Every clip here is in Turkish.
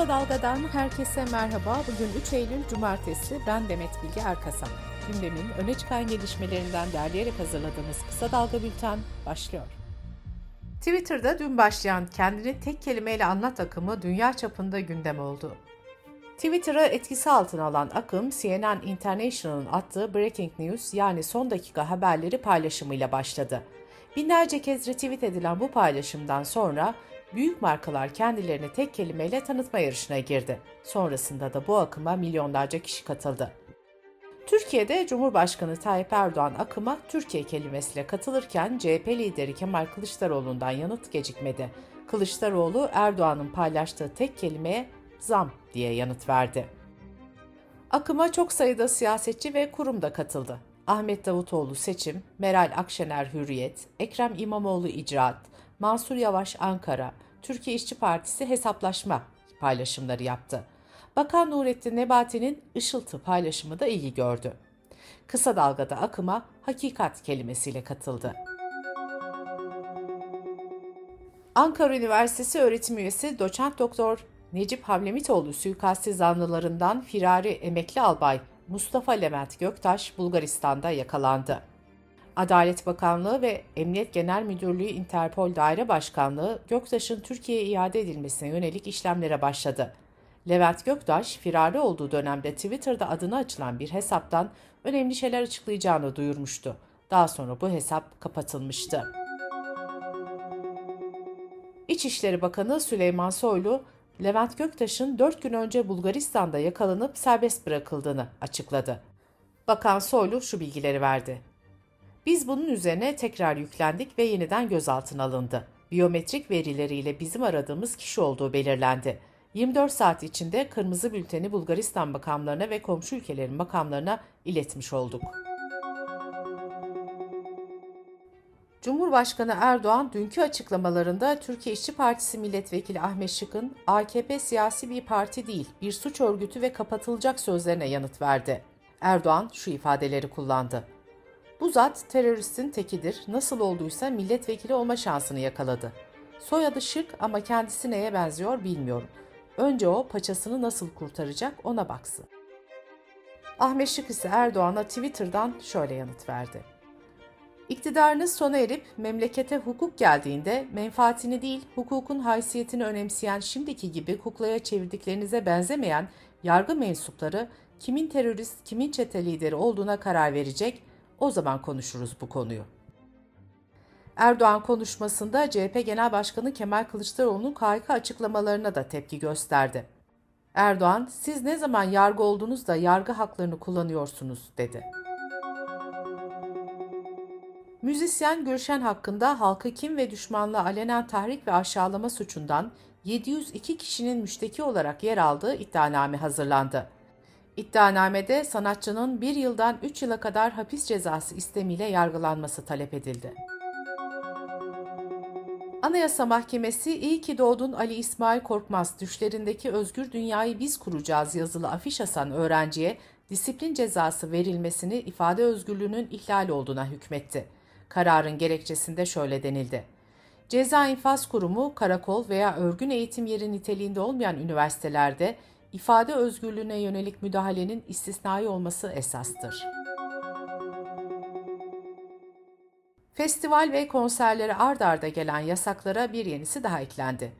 Kısa Dalga'dan herkese merhaba. Bugün 3 Eylül Cumartesi. Ben Demet Bilge Erkasap. Gündemin öne çıkan gelişmelerinden derleyerek hazırladığımız Kısa Dalga Bülten başlıyor. Twitter'da dün başlayan kendini tek kelimeyle anlat akımı dünya çapında gündem oldu. Twitter'ı etkisi altına alan akım CNN International'ın attığı Breaking News yani son dakika haberleri paylaşımıyla başladı. Binlerce kez retweet edilen bu paylaşımdan sonra büyük markalar kendilerini tek kelimeyle tanıtma yarışına girdi. Sonrasında da bu akıma milyonlarca kişi katıldı. Türkiye'de Cumhurbaşkanı Tayyip Erdoğan akıma Türkiye kelimesiyle katılırken CHP lideri Kemal Kılıçdaroğlu'ndan yanıt gecikmedi. Kılıçdaroğlu Erdoğan'ın paylaştığı tek kelimeye zam diye yanıt verdi. Akıma çok sayıda siyasetçi ve kurum da katıldı. Ahmet Davutoğlu seçim, Meral Akşener Hürriyet, Ekrem İmamoğlu icraat, Mansur Yavaş Ankara, Türkiye İşçi Partisi hesaplaşma paylaşımları yaptı. Bakan Nurettin Nebati'nin ışıltı paylaşımı da ilgi gördü. Kısa dalgada akıma hakikat kelimesiyle katıldı. Ankara Üniversitesi öğretim üyesi doçent doktor Necip Havlemitoğlu suikasti zanlılarından firari emekli albay Mustafa Levent Göktaş Bulgaristan'da yakalandı. Adalet Bakanlığı ve Emniyet Genel Müdürlüğü Interpol Daire Başkanlığı Göktaş'ın Türkiye'ye iade edilmesine yönelik işlemlere başladı. Levent Göktaş, firari olduğu dönemde Twitter'da adına açılan bir hesaptan önemli şeyler açıklayacağını duyurmuştu. Daha sonra bu hesap kapatılmıştı. İçişleri Bakanı Süleyman Soylu, Levent Göktaş'ın 4 gün önce Bulgaristan'da yakalanıp serbest bırakıldığını açıkladı. Bakan Soylu şu bilgileri verdi. Biz bunun üzerine tekrar yüklendik ve yeniden gözaltına alındı. Biyometrik verileriyle bizim aradığımız kişi olduğu belirlendi. 24 saat içinde kırmızı bülteni Bulgaristan makamlarına ve komşu ülkelerin makamlarına iletmiş olduk. Cumhurbaşkanı Erdoğan dünkü açıklamalarında Türkiye İşçi Partisi Milletvekili Ahmet Şık'ın AKP siyasi bir parti değil, bir suç örgütü ve kapatılacak sözlerine yanıt verdi. Erdoğan şu ifadeleri kullandı. Bu zat teröristin tekidir, nasıl olduysa milletvekili olma şansını yakaladı. Soyadı şık ama kendisi neye benziyor bilmiyorum. Önce o paçasını nasıl kurtaracak ona baksın. Ahmet Şık ise Erdoğan'a Twitter'dan şöyle yanıt verdi. İktidarınız sona erip memlekete hukuk geldiğinde menfaatini değil hukukun haysiyetini önemseyen şimdiki gibi kuklaya çevirdiklerinize benzemeyen yargı mensupları kimin terörist, kimin çete lideri olduğuna karar verecek, o zaman konuşuruz bu konuyu. Erdoğan konuşmasında CHP Genel Başkanı Kemal Kılıçdaroğlu'nun KHK açıklamalarına da tepki gösterdi. Erdoğan, siz ne zaman yargı oldunuz da yargı haklarını kullanıyorsunuz dedi. Müzisyen Gülşen hakkında halkı kim ve düşmanlığa alenen tahrik ve aşağılama suçundan 702 kişinin müşteki olarak yer aldığı iddianame hazırlandı. İddianamede sanatçının bir yıldan 3 yıla kadar hapis cezası istemiyle yargılanması talep edildi. Anayasa Mahkemesi iyi ki doğdun Ali İsmail Korkmaz düşlerindeki özgür dünyayı biz kuracağız yazılı afiş asan öğrenciye disiplin cezası verilmesini ifade özgürlüğünün ihlal olduğuna hükmetti. Kararın gerekçesinde şöyle denildi. Ceza infaz kurumu, karakol veya örgün eğitim yeri niteliğinde olmayan üniversitelerde ifade özgürlüğüne yönelik müdahalenin istisnai olması esastır. Festival ve konserlere ard arda gelen yasaklara bir yenisi daha eklendi.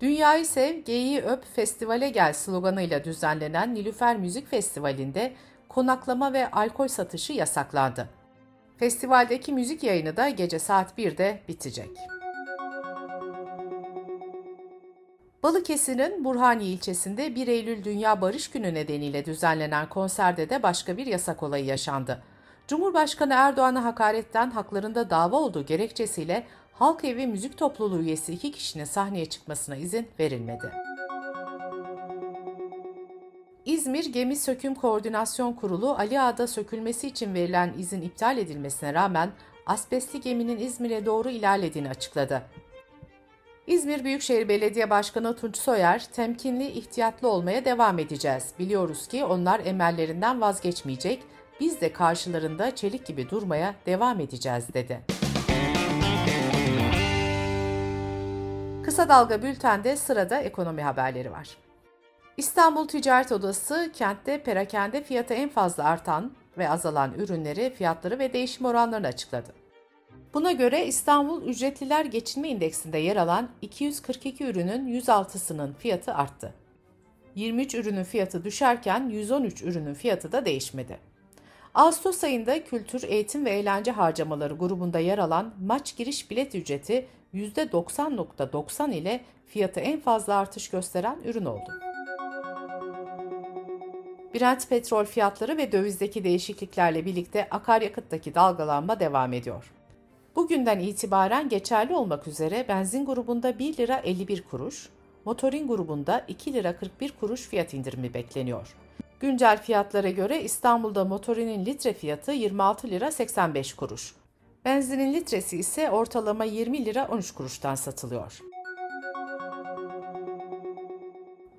Dünyayı Sev, Geyiği Öp, Festivale Gel sloganıyla düzenlenen Nilüfer Müzik Festivali'nde konaklama ve alkol satışı yasaklandı. Festivaldeki müzik yayını da gece saat 1'de bitecek. Balıkesir'in Burhaniye ilçesinde 1 Eylül Dünya Barış Günü nedeniyle düzenlenen konserde de başka bir yasak olayı yaşandı. Cumhurbaşkanı Erdoğan'a hakaretten haklarında dava olduğu gerekçesiyle Halk Evi Müzik Topluluğu üyesi iki kişinin sahneye çıkmasına izin verilmedi. İzmir Gemi Söküm Koordinasyon Kurulu Ali Ağa'da sökülmesi için verilen izin iptal edilmesine rağmen asbestli geminin İzmir'e doğru ilerlediğini açıkladı. İzmir Büyükşehir Belediye Başkanı Tunç Soyer, temkinli, ihtiyatlı olmaya devam edeceğiz. Biliyoruz ki onlar emellerinden vazgeçmeyecek, biz de karşılarında çelik gibi durmaya devam edeceğiz dedi. Kısa Dalga Bülten'de sırada ekonomi haberleri var. İstanbul Ticaret Odası kentte perakende fiyatı en fazla artan ve azalan ürünleri, fiyatları ve değişim oranlarını açıkladı. Buna göre İstanbul Ücretliler Geçinme İndeksinde yer alan 242 ürünün 106'sının fiyatı arttı. 23 ürünün fiyatı düşerken 113 ürünün fiyatı da değişmedi. Ağustos ayında kültür, eğitim ve eğlence harcamaları grubunda yer alan maç giriş bilet ücreti %90.90 ile fiyatı en fazla artış gösteren ürün oldu. Brent petrol fiyatları ve dövizdeki değişikliklerle birlikte akaryakıttaki dalgalanma devam ediyor. Bugünden itibaren geçerli olmak üzere benzin grubunda 1 lira 51 kuruş, motorin grubunda 2 lira 41 kuruş fiyat indirimi bekleniyor. Güncel fiyatlara göre İstanbul'da motorinin litre fiyatı 26 lira 85 kuruş. Benzinin litresi ise ortalama 20 lira 13 kuruştan satılıyor.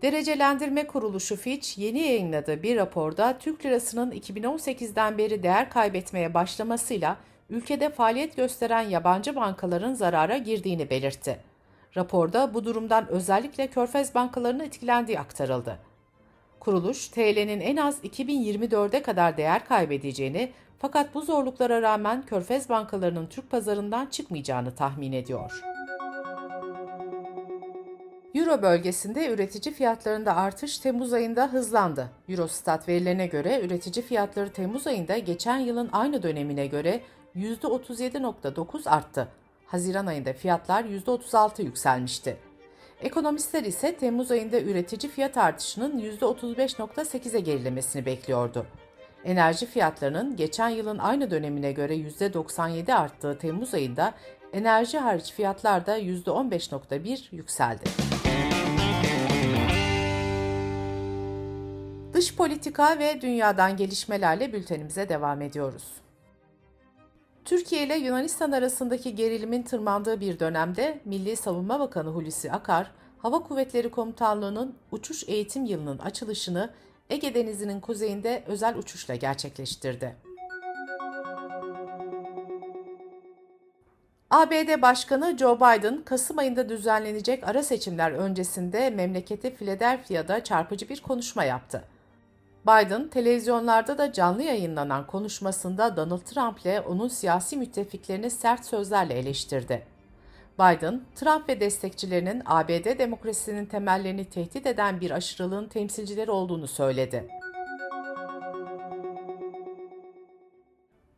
Derecelendirme Kuruluşu Fitch yeni yayınladığı bir raporda Türk lirasının 2018'den beri değer kaybetmeye başlamasıyla ülkede faaliyet gösteren yabancı bankaların zarara girdiğini belirtti. Raporda bu durumdan özellikle körfez bankalarının etkilendiği aktarıldı. Kuruluş, TL'nin en az 2024'e kadar değer kaybedeceğini fakat bu zorluklara rağmen körfez bankalarının Türk pazarından çıkmayacağını tahmin ediyor. Euro bölgesinde üretici fiyatlarında artış Temmuz ayında hızlandı. Eurostat verilerine göre üretici fiyatları Temmuz ayında geçen yılın aynı dönemine göre %37.9 arttı. Haziran ayında fiyatlar %36 yükselmişti. Ekonomistler ise Temmuz ayında üretici fiyat artışının %35.8'e gerilemesini bekliyordu. Enerji fiyatlarının geçen yılın aynı dönemine göre %97 arttığı Temmuz ayında enerji hariç fiyatlar da %15.1 yükseldi. Dış politika ve dünyadan gelişmelerle bültenimize devam ediyoruz. Türkiye ile Yunanistan arasındaki gerilimin tırmandığı bir dönemde Milli Savunma Bakanı Hulusi Akar, Hava Kuvvetleri Komutanlığı'nın uçuş eğitim yılının açılışını Ege Denizi'nin kuzeyinde özel uçuşla gerçekleştirdi. ABD Başkanı Joe Biden, Kasım ayında düzenlenecek ara seçimler öncesinde memleketi Philadelphia'da çarpıcı bir konuşma yaptı. Biden, televizyonlarda da canlı yayınlanan konuşmasında Donald Trump ile onun siyasi müttefiklerini sert sözlerle eleştirdi. Biden, Trump ve destekçilerinin ABD demokrasisinin temellerini tehdit eden bir aşırılığın temsilcileri olduğunu söyledi.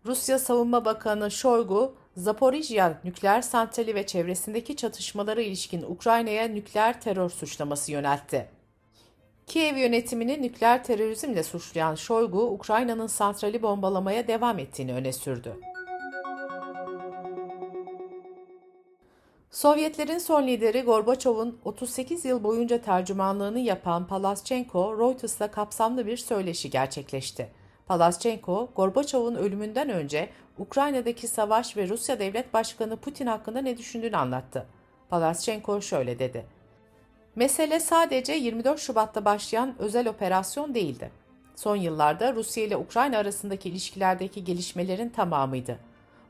Rusya Savunma Bakanı Shoigu, Zaporijya nükleer santrali ve çevresindeki çatışmalara ilişkin Ukrayna'ya nükleer terör suçlaması yöneltti. Kiev yönetimini nükleer terörizmle suçlayan Shoigu, Ukrayna'nın santrali bombalamaya devam ettiğini öne sürdü. Sovyetlerin son lideri Gorbaçov'un 38 yıl boyunca tercümanlığını yapan Palaschenko, Reuters'la kapsamlı bir söyleşi gerçekleşti. Palaschenko, Gorbaçov'un ölümünden önce Ukrayna'daki savaş ve Rusya Devlet Başkanı Putin hakkında ne düşündüğünü anlattı. Palaschenko şöyle dedi. Mesele sadece 24 Şubat'ta başlayan özel operasyon değildi. Son yıllarda Rusya ile Ukrayna arasındaki ilişkilerdeki gelişmelerin tamamıydı.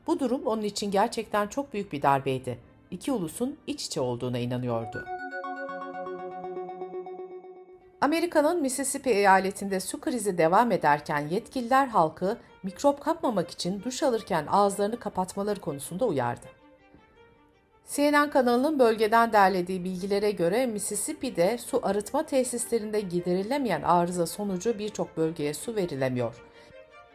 Bu durum onun için gerçekten çok büyük bir darbeydi. İki ulusun iç içe olduğuna inanıyordu. Amerika'nın Mississippi eyaletinde su krizi devam ederken yetkililer halkı mikrop kapmamak için duş alırken ağızlarını kapatmaları konusunda uyardı. CNN kanalının bölgeden derlediği bilgilere göre Mississippi'de su arıtma tesislerinde giderilemeyen arıza sonucu birçok bölgeye su verilemiyor.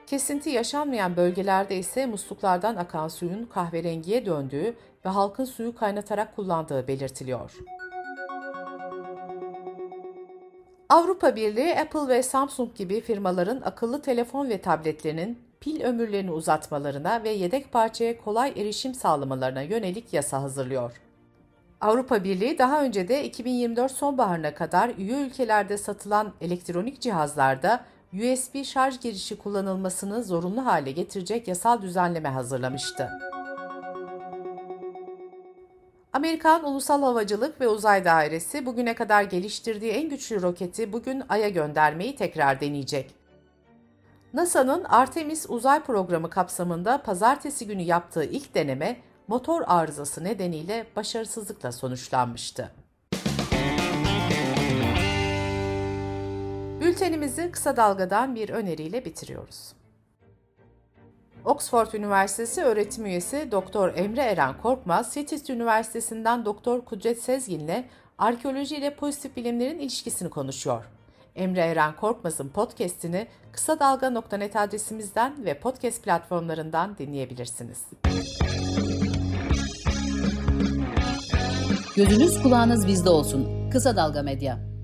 Kesinti yaşanmayan bölgelerde ise musluklardan akan suyun kahverengiye döndüğü ve halkın suyu kaynatarak kullandığı belirtiliyor. Avrupa Birliği, Apple ve Samsung gibi firmaların akıllı telefon ve tabletlerinin pil ömürlerini uzatmalarına ve yedek parçaya kolay erişim sağlamalarına yönelik yasa hazırlıyor. Avrupa Birliği daha önce de 2024 sonbaharına kadar üye ülkelerde satılan elektronik cihazlarda USB şarj girişi kullanılmasını zorunlu hale getirecek yasal düzenleme hazırlamıştı. Amerikan Ulusal Havacılık ve Uzay Dairesi bugüne kadar geliştirdiği en güçlü roketi bugün Ay'a göndermeyi tekrar deneyecek. NASA'nın Artemis uzay programı kapsamında pazartesi günü yaptığı ilk deneme motor arızası nedeniyle başarısızlıkla sonuçlanmıştı. Bültenimizi kısa dalgadan bir öneriyle bitiriyoruz. Oxford Üniversitesi öğretim üyesi Doktor Emre Eren Korkmaz, Citist Üniversitesi'nden Doktor Kudret Sezgin'le arkeoloji ile pozitif bilimlerin ilişkisini konuşuyor. Emre Eren Korkmaz'ın podcast'ini kısa dalga.net adresimizden ve podcast platformlarından dinleyebilirsiniz. Gözünüz kulağınız bizde olsun. Kısa Dalga Medya.